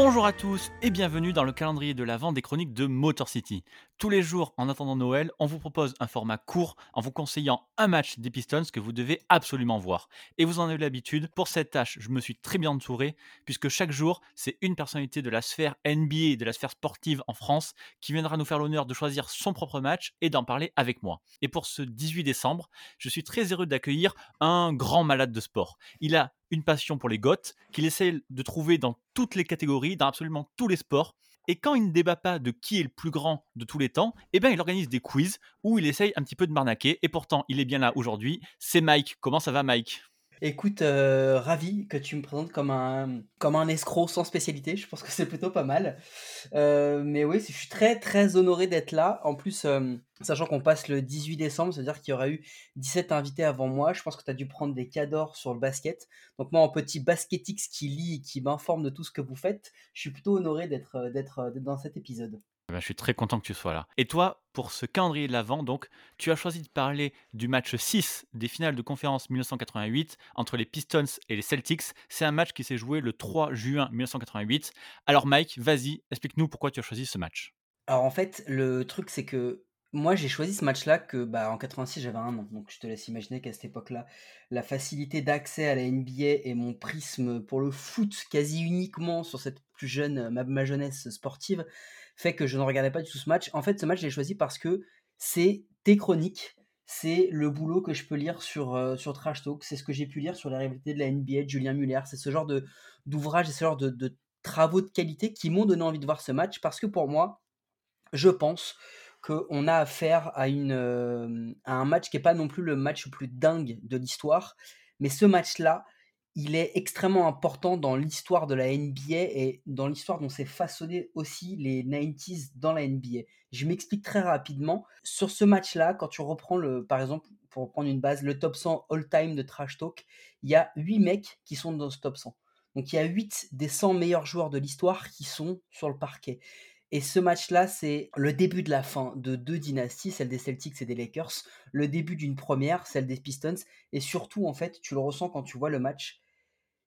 Bonjour à tous et bienvenue dans le calendrier de la vente des chroniques de Motor City. Tous les jours, en attendant Noël, on vous propose un format court en vous conseillant un match des Pistons que vous devez absolument voir. Et vous en avez l'habitude, pour cette tâche, je me suis très bien entouré, puisque chaque jour, c'est une personnalité de la sphère NBA et de la sphère sportive en France qui viendra nous faire l'honneur de choisir son propre match et d'en parler avec moi. Et pour ce 18 décembre, je suis très heureux d'accueillir un grand malade de sport. Il a une passion pour les goths qu'il essaie de trouver dans toutes les catégories, dans absolument tous les sports. Et quand il ne débat pas de qui est le plus grand de tous les temps, eh bien, il organise des quiz où il essaye un petit peu de m'arnaquer. Et pourtant, il est bien là aujourd'hui. C'est Mike. Comment ça va, Mike? Écoute, euh, ravi que tu me présentes comme un, escroc sans spécialité. Je pense que c'est plutôt pas mal. Euh, mais oui, je suis très très honoré d'être là. En plus, euh, sachant qu'on passe le 18 décembre, c'est-à-dire qu'il y aura eu 17 invités avant moi. Je pense que tu as dû prendre des cadors sur le basket. Donc moi, en petit basketix qui lit et qui m'informe de tout ce que vous faites, je suis plutôt honoré d'être dans cet épisode. Eh ben, je suis très content que tu sois là. Et toi, pour ce calendrier de l'Avent, donc, tu as choisi de parler du match 6 des finales de conférence 1988 entre les Pistons et les Celtics. C'est un match qui s'est joué le 3 juin 1988. Alors Mike, vas-y, explique-nous pourquoi tu as choisi ce match. Alors en fait, le truc c'est que moi j'ai choisi ce match-là que bah, en 86 j'avais un an, donc je te laisse imaginer qu'à cette époque-là, la facilité d'accès à la NBA et mon prisme pour le foot quasi uniquement sur cette plus jeune, ma, ma jeunesse sportive, fait que je ne regardais pas du tout ce match. En fait, ce match, je l'ai choisi parce que c'est tes chroniques, c'est le boulot que je peux lire sur, euh, sur Trash Talk, c'est ce que j'ai pu lire sur la rivalité de la NBA de Julien Muller, c'est ce genre de, d'ouvrage et ce genre de, travaux de qualité qui m'ont donné envie de voir ce match parce que pour moi, je pense qu'on a affaire à, une, euh, à un match qui n'est pas non plus le match le plus dingue de l'histoire, mais ce match-là, il est extrêmement important dans l'histoire de la NBA et dans l'histoire dont s'est façonné aussi les 90s dans la NBA. Je m'explique très rapidement. Sur ce match-là, quand tu reprends le, par exemple, pour reprendre une base, le top 100 all-time de Trash Talk, il y a 8 mecs qui sont dans ce top 100. Donc il y a 8 des 100 meilleurs joueurs de l'histoire qui sont sur le parquet. Et ce match-là, c'est le début de la fin de deux dynasties, celle des Celtics et des Lakers, le début d'une première, celle des Pistons, et surtout, en fait, tu le ressens quand tu vois le match,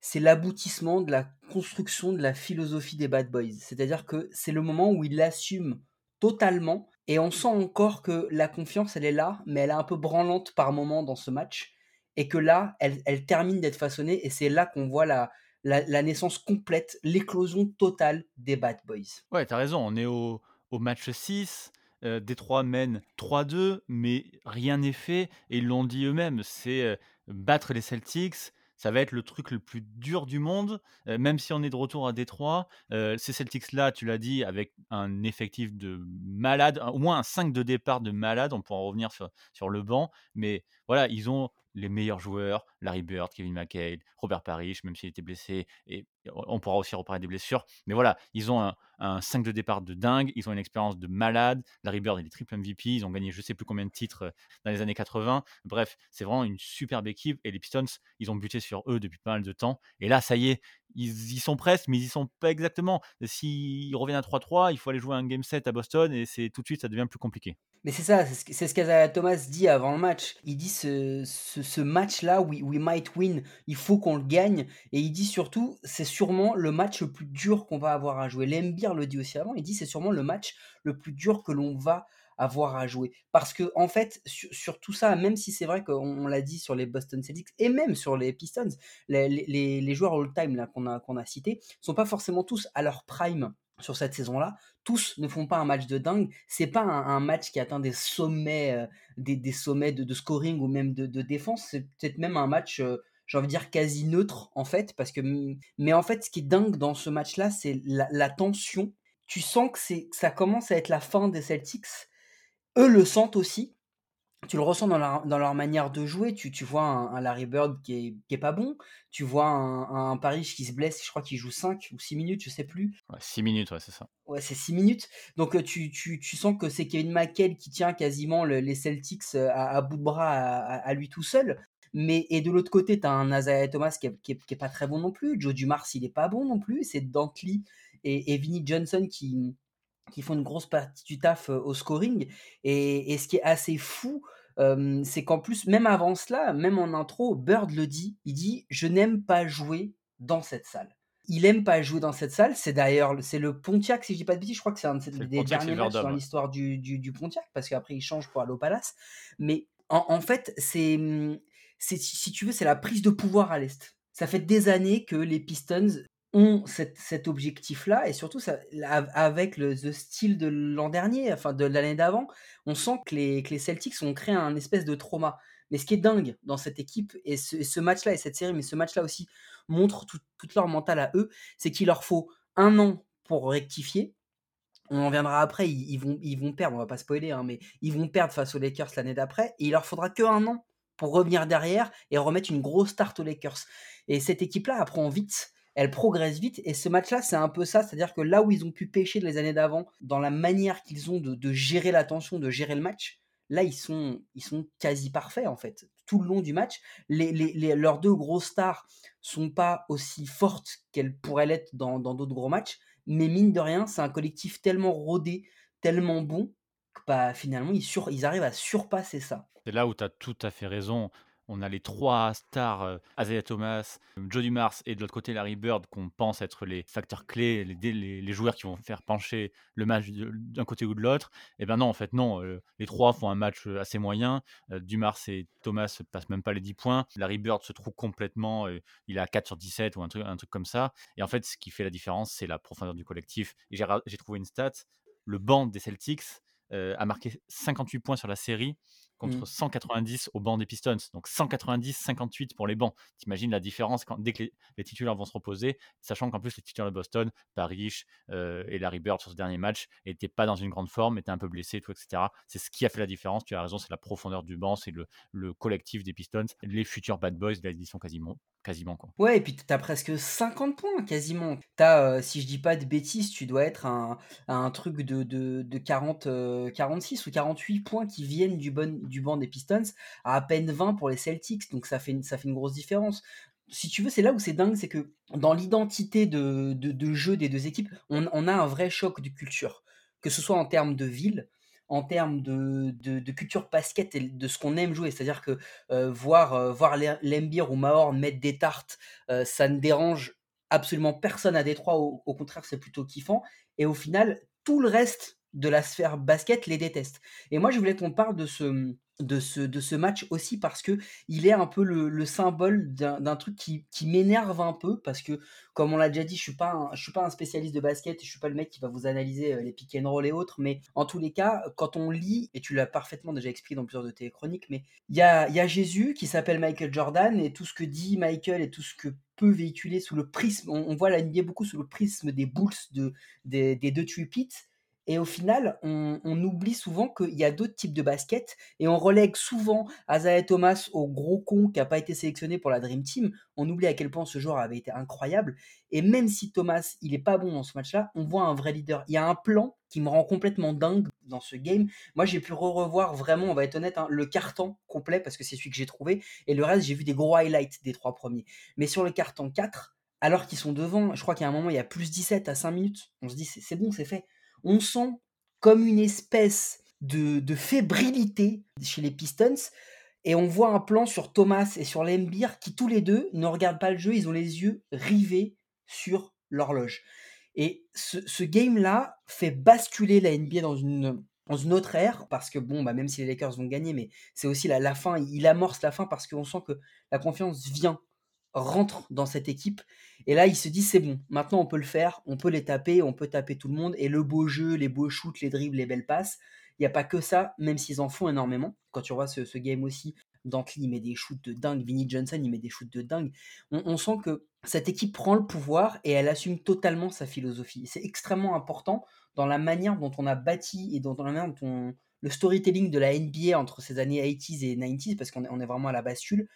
c'est l'aboutissement de la construction de la philosophie des Bad Boys. C'est-à-dire que c'est le moment où il l'assume totalement et on sent encore que la confiance, elle est là, mais elle est un peu branlante par moment dans ce match et que là, elle, termine d'être façonnée et c'est là qu'on voit la, naissance complète, l'éclosion totale des Bad Boys. Ouais, t'as raison, on est au, match 6. Euh, Détroit mène 3-2, mais rien n'est fait. Et ils l'ont dit eux-mêmes, c'est euh, battre les Celtics, ça va être le truc le plus dur du monde, même si on est de retour à Détroit. ces Celtics-là, tu l'as dit, avec un effectif de malade, au moins un 5 de départ de malade, on pourra revenir sur, le banc, mais voilà, ils ont les meilleurs joueurs, Larry Bird, Kevin McHale, Robert Parrish, même s'il était blessé, on pourra aussi reparler des blessures. Mais voilà, ils ont un, 5 de départ de dingue, ils ont une expérience de malade. Larry Bird, il est triple MVP, ils ont gagné je sais plus combien de titres euh, dans les années 80. Bref, c'est vraiment une superbe équipe, et les Pistons, ils ont buté sur eux depuis pas mal de temps. Et là, ça y est, ils y sont presque, mais ils y sont pas exactement. S'ils reviennent à 3-3, il faut aller jouer un game set à Boston, et c'est tout de suite, ça devient plus compliqué. Mais c'est ça, c'est ce qu'Azaya Thomas dit avant le match. Il dit ce, ce, match-là, we, we, might win, il faut qu'on le gagne. Et il dit surtout, c'est sûrement le match le plus dur qu'on va avoir à jouer. Lembir le dit aussi avant, il dit c'est sûrement le match le plus dur que l'on va avoir à jouer. Parce que, en fait, sur, tout ça, même si c'est vrai qu'on l'a dit sur les Boston Celtics et même sur les Pistons, les, joueurs all-time qu'on a, qu'on a cités sont pas forcément tous à leur prime sur cette saison-là. Tous ne font pas un match de dingue. C'est pas un, match qui atteint des sommets, euh, des, sommets de, scoring ou même de, défense. C'est peut-être même un match, euh, j'ai envie de dire quasi neutre en fait, parce que. Mais en fait, ce qui est dingue dans ce match-là, c'est la, tension. Tu sens que c'est, ça commence à être la fin des Celtics. Eux le sentent aussi tu le ressens dans leur, dans leur manière de jouer. Tu, tu vois un, Larry Bird qui est, qui est pas bon. Tu vois un, un Paris qui se blesse, je crois qu'il joue 5 ou 6 minutes, je sais plus. 6 minutes, ouais, c'est ça. Ouais, c'est 6 minutes. Donc euh, tu, tu, tu sens que c'est Kevin McHale qui tient quasiment les Celtics euh, à, bout de bras à, lui tout seul. Mais et de l'autre côté, tu as un Isaiah Thomas qui est, qui, est, pas très bon non plus. Joe Dumars, il est pas bon non plus. C'est Dantley et, et Vinnie Johnson qui, qui font une grosse partie du taf au scoring. Et, ce qui est assez fou, c'est qu'en plus, même avant cela, même en intro, Bird le dit, il dit « Je n'aime pas jouer dans cette salle ». il aime pas jouer dans cette salle. C'est d'ailleurs c'est le Pontiac, si je dis pas de bêtises, je crois que c'est un des Pontiac derniers matchs dans l'histoire du, du, du Pontiac, parce qu'après il change pour aller au Palace. Mais en, en fait, c'est, hum, c'est si tu veux, c'est la prise de pouvoir à l'Est. Ça fait des années que les Pistons ont cet objectif-là, et surtout avec le, le style de l'an dernier, enfin de l'année d'avant, on sent que les, Celtics ont créé un espèce de trauma. Mais ce qui est dingue dans cette équipe, et ce, match-là, et cette série, mais ce match-là aussi, montre tout, toute leur mental à eux, c'est qu'il leur faut un an pour rectifier. On en viendra après, ils, ils vont, ils vont perdre, on va pas spoiler, hein, mais ils vont perdre face aux Lakers l'année d'après, et il leur faudra que un an pour revenir derrière et remettre une grosse start aux Lakers. Et cette équipe-là apprend vite, elle progresse vite, et ce match-là, c'est un peu ça, c'est-à-dire que là où ils ont pu pêcher les années d'avant, dans la manière qu'ils ont de, gérer la tension, de gérer le match, là, ils sont, ils sont quasi parfaits, en fait. Tout le long du match, les, leurs deux grosses stars sont pas aussi fortes qu'elles pourraient l'être dans d'autres gros matchs, mais mine de rien, c'est un collectif tellement rodé, tellement bon, que bah, finalement, ils arrivent à surpasser ça. C'est là où tu as tout à fait raison. On a les trois stars, euh, Isaiah Thomas, euh, Joe Dumars et de l'autre côté Larry Bird, qu'on pense être les facteurs clés, les, joueurs qui vont faire pencher le match d'un côté ou de l'autre. Et ben non, en fait, non. euh, les trois font un match assez moyen. Dumars et Thomas ne passent même pas les 10 points. Larry Bird se trouve complètement. il a 4 sur 17 ou un truc, comme ça. Et en fait, ce qui fait la différence, c'est la profondeur du collectif. J'ai trouvé une stat. Le banc des Celtics a marqué 58 points sur la série contre Mm. 190 au banc des Pistons. Donc 190-58 pour les bancs. T'imagines la différence quand, dès que les, les titulaires vont se reposer, sachant qu'en plus les titulaires de Boston, Parrish euh, et Larry Bird sur ce dernier match n'étaient pas dans une grande forme, étaient un peu blessés, tout, etc. C'est ce qui a fait la différence. Tu as raison, c'est la profondeur du banc, c'est le, le collectif des Pistons, les futurs bad boys de l'édition quasiment. quasiment quoi. Ouais, et puis t'as presque 50 points quasiment. T'as, euh, si je dis pas de bêtises, tu dois être un, un truc de, de, de 40, euh, 46 ou 48 points qui viennent du, bon, du banc des Pistons, à à peine 20 pour les Celtics, donc ça fait une, ça fait une grosse différence. Si tu veux, c'est là où c'est dingue, c'est que dans l'identité de, de, jeu des deux équipes, on, a un vrai choc de culture, que ce soit en termes de ville, en termes de, de, culture basket et de ce qu'on aime jouer. C'est-à-dire que euh, voir, euh, voir Lem- Lembir ou Mahorn mettre des tartes, euh, ça ne dérange absolument personne à Détroit. Au, au contraire, c'est plutôt kiffant. Et au final, tout le reste de la sphère basket les déteste. Et moi, je voulais qu'on parle de ce, de ce, de ce match aussi parce que il est un peu le, le symbole d'un truc qui, qui m'énerve un peu parce que, comme on l'a déjà dit, je suis suis pas un spécialiste de basket, je suis pas le mec qui va vous analyser euh, les pick and roll et autres, mais en tous les cas, quand on lit, et tu l'as parfaitement déjà expliqué dans plusieurs de tes chroniques, mais il y a, y a Jésus qui s'appelle Michael Jordan et tout ce que dit Michael et tout ce que peut véhiculer sous le prisme, on, voit la beaucoup sous le prisme des Bulls de, des, des deux Three-Peats. Et au final, on, oublie souvent qu'il y a d'autres types de basket et on relègue souvent Isaiah Thomas au gros con qui n'a pas été sélectionné pour la Dream Team. On oublie à quel point ce joueur avait été incroyable. Et même si Thomas, il est pas bon dans ce match-là, on voit un vrai leader. Il y a un plan qui me rend complètement dingue dans ce game. Moi, j'ai pu re-revoir vraiment, on va être honnête, hein, le carton complet parce que c'est celui que j'ai trouvé. Et le reste, j'ai vu des gros highlights des trois premiers. Mais sur le carton 4, alors qu'ils sont devant, je crois qu'à un moment, il y a plus 17 à 5 minutes. On se dit, c'est bon, c'est fait. On sent comme une espèce de, de fébrilité chez les Pistons. Et on voit un plan sur Thomas et sur Lembir qui tous les deux ne regardent pas le jeu, ils ont les yeux rivés sur l'horloge. Et ce, game-là fait basculer la NBA dans une, autre ère, parce que bon, bah, même si les Lakers vont gagner, mais c'est aussi la fin, il amorce la fin parce qu'on sent que la confiance vient, rentre dans cette équipe. Et là, il se dit, c'est bon, maintenant on peut le faire, on peut les taper, on peut taper tout le monde. Et le beau jeu, les beaux shoots, les dribbles, les belles passes, il n'y a pas que ça, même s'ils en font énormément. Quand tu vois ce, ce game aussi, Dantley met des shoots de dingue, Vinnie Johnson il met des shoots de dingue. On, sent que cette équipe prend le pouvoir et elle assume totalement sa philosophie. C'est extrêmement important dans la manière dont on a bâti et dans, dans la manière dont on, le storytelling de la NBA entre ces années 80s et 90s, parce qu'on est, on est vraiment à la bascule.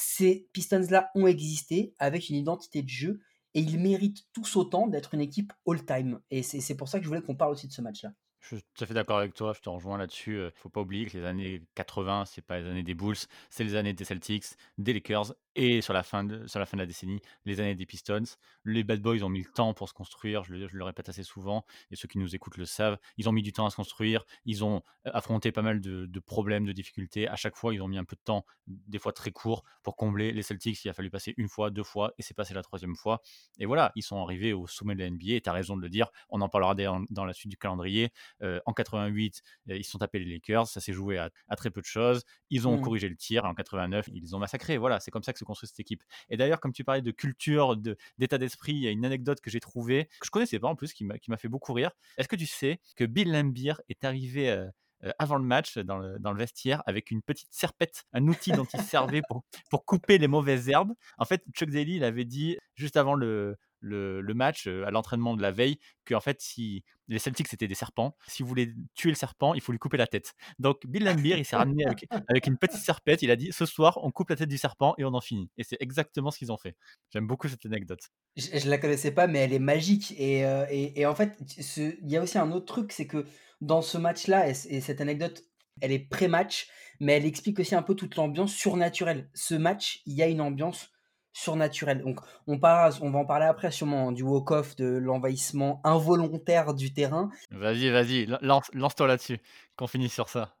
Ces Pistons-là ont existé avec une identité de jeu et ils méritent tous autant d'être une équipe all-time. Et c'est pour ça que je voulais qu'on parle aussi de ce match-là. Je suis tout à fait d'accord avec toi, je te rejoins là-dessus. Il faut pas oublier que les années 80, c'est pas les années des Bulls, c'est les années des Celtics, des Lakers et sur la fin de, sur la fin de la décennie, les années des Pistons. Les Bad Boys ont mis le temps pour se construire, je le, je le répète assez souvent, et ceux qui nous écoutent le savent. Ils ont mis du temps à se construire, ils ont euh, affronté pas mal de, de problèmes, de difficultés. À chaque fois, ils ont mis un peu de temps, des fois très court, pour combler. Les Celtics, il a fallu passer une fois, deux fois, et c'est passé la troisième fois. Et voilà, ils sont arrivés au sommet de la NBA, et tu as raison de le dire, on en parlera dans, dans la suite du calendrier. Euh, en 88, euh, ils sont tapés les Lakers, ça s'est joué à, à, très peu de choses. Ils ont mmh. corrigé le tir, en 89, ils ont massacré. Voilà, c'est comme ça que se construit cette équipe. Et d'ailleurs, comme tu parlais de culture, d'état d'esprit, il y a une anecdote que j'ai trouvée, que je connaissais pas en plus, qui m'a fait beaucoup rire. Est-ce que tu sais que Bill Lambier est arrivé... Euh, euh, avant le match dans le, dans le, vestiaire avec une petite serpette, un outil dont il servait pour, pour couper les mauvaises herbes? En fait, Chuck Daly, il avait dit juste avant le, le, le match, à l'entraînement de la veille, que en fait, si les Celtics c'était des serpents, si vous voulez tuer le serpent, il faut lui couper la tête. Donc Bill Lambier, il s'est ramené avec, avec, une petite serpette, il a dit ce soir, on coupe la tête du serpent et on en finit. Et c'est exactement ce qu'ils ont fait. J'aime beaucoup cette anecdote. Je, je, la connaissais pas, mais elle est magique. Et, euh, et, et en fait, il y a aussi un autre truc, c'est que dans ce match-là, et, et, cette anecdote, elle est pré-match, mais elle explique aussi un peu toute l'ambiance surnaturelle. Ce match, il y a une ambiance surnaturelle. Donc, on, parle, on va en parler après sûrement du walk-off, de l'envahissement involontaire du terrain. Vas-y, vas-y, lance, lance-toi là-dessus, qu'on finisse sur ça.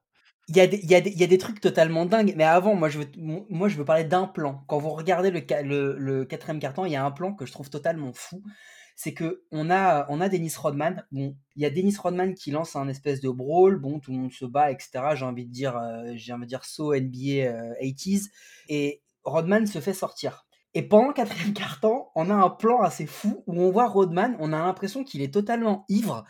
Il y, a des, il, y a des, il y, a des, trucs totalement dingues, mais avant, moi je veux, moi, je veux parler d'un plan. Quand vous regardez le, le, le quatrième carton, il y a un plan que je trouve totalement fou c'est que on a, on a Dennis Rodman. Bon, il y a Dennis Rodman qui lance un espèce de brawl. Bon, tout le monde se bat, etc. J'ai envie de dire, euh, j'ai envie de dire so NBA euh, 80s. Et Rodman se fait sortir. Et pendant le quatrième quart-temps, on a un plan assez fou où on voit Rodman, on a l'impression qu'il est totalement ivre.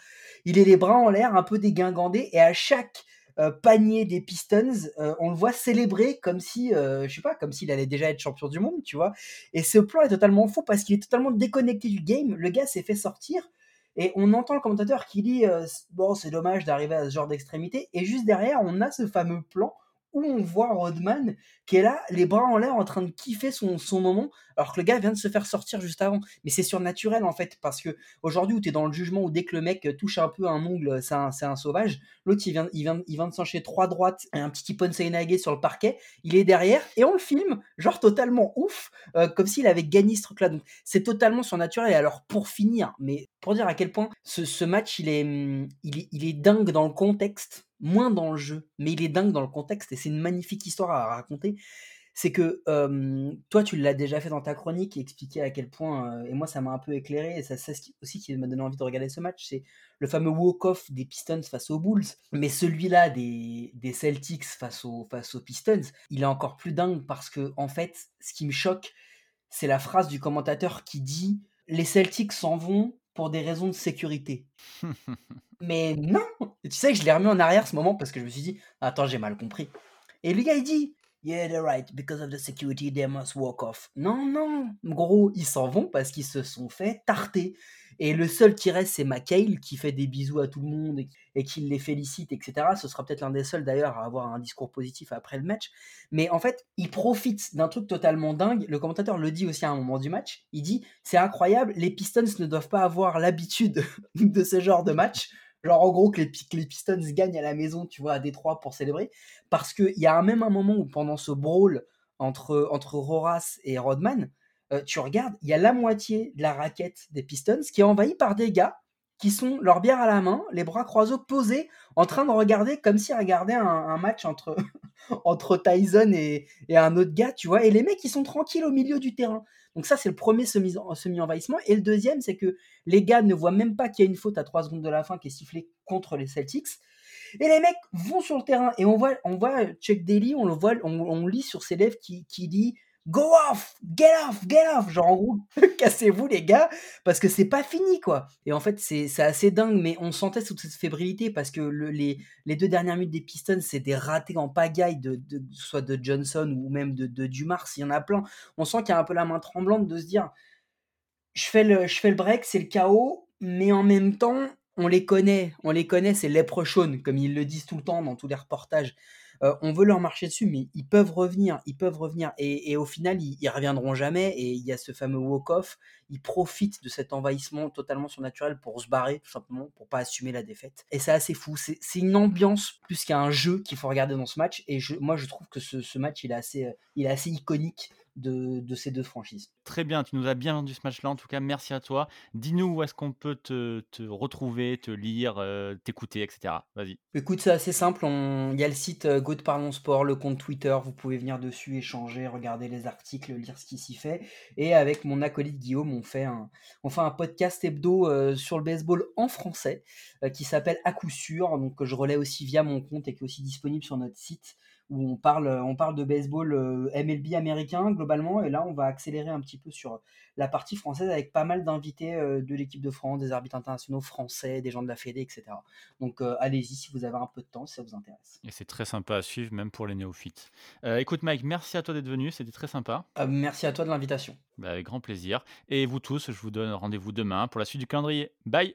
Il est les bras en l'air, un peu dégingandé, et à chaque euh, panier des Pistons, euh, on le voit célébrer comme si, euh, je sais pas, comme s'il allait déjà être champion du monde, tu vois. Et ce plan est totalement fou parce qu'il est totalement déconnecté du game. Le gars s'est fait sortir et on entend le commentateur qui dit bon, c'est dommage d'arriver à ce genre d'extrémité. Et juste derrière, on a ce fameux plan où on voit Rodman qui est là, les bras en l'air, en train de kiffer son, son moment, alors que le gars vient de se faire sortir juste avant. Mais c'est surnaturel en fait, parce que aujourd'hui où tu es dans le jugement, où dès que le mec touche un peu un ongle, c'est un, sauvage, l'autre il vient, il, vient, il de s'enchaîner trois droites un petit Ippon Seinage sur le parquet, il est derrière et on le filme, genre totalement ouf, euh, comme s'il avait gagné ce truc-là. Donc c'est totalement surnaturel. Et alors pour finir, mais pour dire à quel point ce, match il est, il est, il est dingue dans le contexte moins dans le jeu, mais il est dingue dans le contexte et c'est une magnifique histoire à raconter. C'est que toi, tu l'as déjà fait dans ta chronique et expliqué à quel point, et moi ça m'a un peu éclairé, et ça, c'est aussi qui m'a donné envie de regarder ce match, c'est le fameux walk-off des Pistons face aux Bulls, mais celui-là des, des Celtics face aux, face aux Pistons, il est encore plus dingue parce que, en fait, ce qui me choque, c'est la phrase du commentateur qui dit Les Celtics s'en vont pour des raisons de sécurité. Mais non Tu sais que je l'ai remis en arrière ce moment parce que je me suis dit, attends, j'ai mal compris. Et le gars, il dit, Yeah, they're right. Because of the security, they must walk off. Non, non. Gros, ils s'en vont parce qu'ils se sont fait tarter. Et le seul qui reste, c'est McHale qui fait des bisous à tout le monde et, qui les félicite, etc. Ce sera peut-être l'un des seuls d'ailleurs à avoir un discours positif après le match. Mais en fait, il profite d'un truc totalement dingue. Le commentateur le dit aussi à un moment du match. Il dit C'est incroyable, les Pistons ne doivent pas avoir l'habitude de ce genre de match. Genre, en gros, que les, Pistons gagnent à la maison, tu vois, à Détroit pour célébrer. Parce qu'il y a même un moment où, pendant ce brawl entre, entre Roras et Rodman, euh, tu regardes, il y a la moitié de la raquette des Pistons qui est envahie par des gars qui sont leur bière à la main, les bras croisés, posés, en train de regarder comme s'ils regardaient un, un, match entre, entre Tyson et, et, un autre gars, tu vois. Et les mecs, ils sont tranquilles au milieu du terrain. Donc ça, c'est le premier semi-envahissement. Et le deuxième, c'est que les gars ne voient même pas qu'il y a une faute à 3 secondes de la fin qui est sifflée contre les Celtics. Et les mecs vont sur le terrain et on voit, on voit Chuck Daly, on le voit, on, on lit sur ses lèvres qui, qui dit Go off, get off, get off. Genre en gros, cassez-vous les gars, parce que c'est pas fini quoi. Et en fait, c'est assez dingue, mais on sentait toute cette fébrilité parce que le, les, les deux dernières minutes des Pistons, c'est des ratés en pagaille, de, soit de Johnson ou même de, Dumars, il y en a plein. On sent qu'il y a un peu la main tremblante de se dire je fais le, je fais le break, c'est le chaos, mais en même temps, on les connaît, on les connaît, c'est leprechaun, comme ils le disent tout le temps dans tous les reportages. Heu, on veut leur marcher dessus, mais ils peuvent revenir, ils peuvent revenir et au final, ils ils reviendront jamais et il y a ce fameux walk off. Ils profitent de cet envahissement totalement surnaturel pour se barrer, tout simplement, pour pas assumer la défaite et c'est assez fou. C'est une ambiance plus qu'un jeu qu'il faut regarder dans ce match et moi, je trouve que ce ce match, il est assez, heu, il est assez iconique de de ces 2 franchises. Très bien, tu nous as bien vendu ce match-là, en tout cas, merci à toi. Dis-nous où est-ce qu'on peut te te retrouver, te lire, heu, t'écouter et cetera? Vas-y. Écoute, c'est assez simple, on il y a le site, heu, Go de Parlons Sport, le compte Twitter, vous pouvez venir dessus, échanger, regarder les articles, lire ce qui s'y fait et avec mon acolyte Guillaume, on fait un on fait un podcast hebdo, heu, sur le baseball en français, qui s'appelle À coup sûr, donc que je relaie aussi via mon compte et qui est aussi disponible sur notre site où on parle, heu, on parle de baseball, heu, MLB américain globalement et là, on va accélérer un petit peu sur, la partie française avec pas mal d'invités, heu, de l'équipe de France, des arbitres internationaux français, des gens de la fédé et cetera. Donc, allez-y si vous avez un peu de temps, si ça vous intéresse. Et c'est très sympa à suivre, même pour les néophytes. Écoute Mike, merci à toi d'être venu, c'était très sympa. Merci à toi de l'invitation. Bah, avec grand plaisir et vous tous, je vous donne rendez-vous demain pour la suite du calendrier. Bye!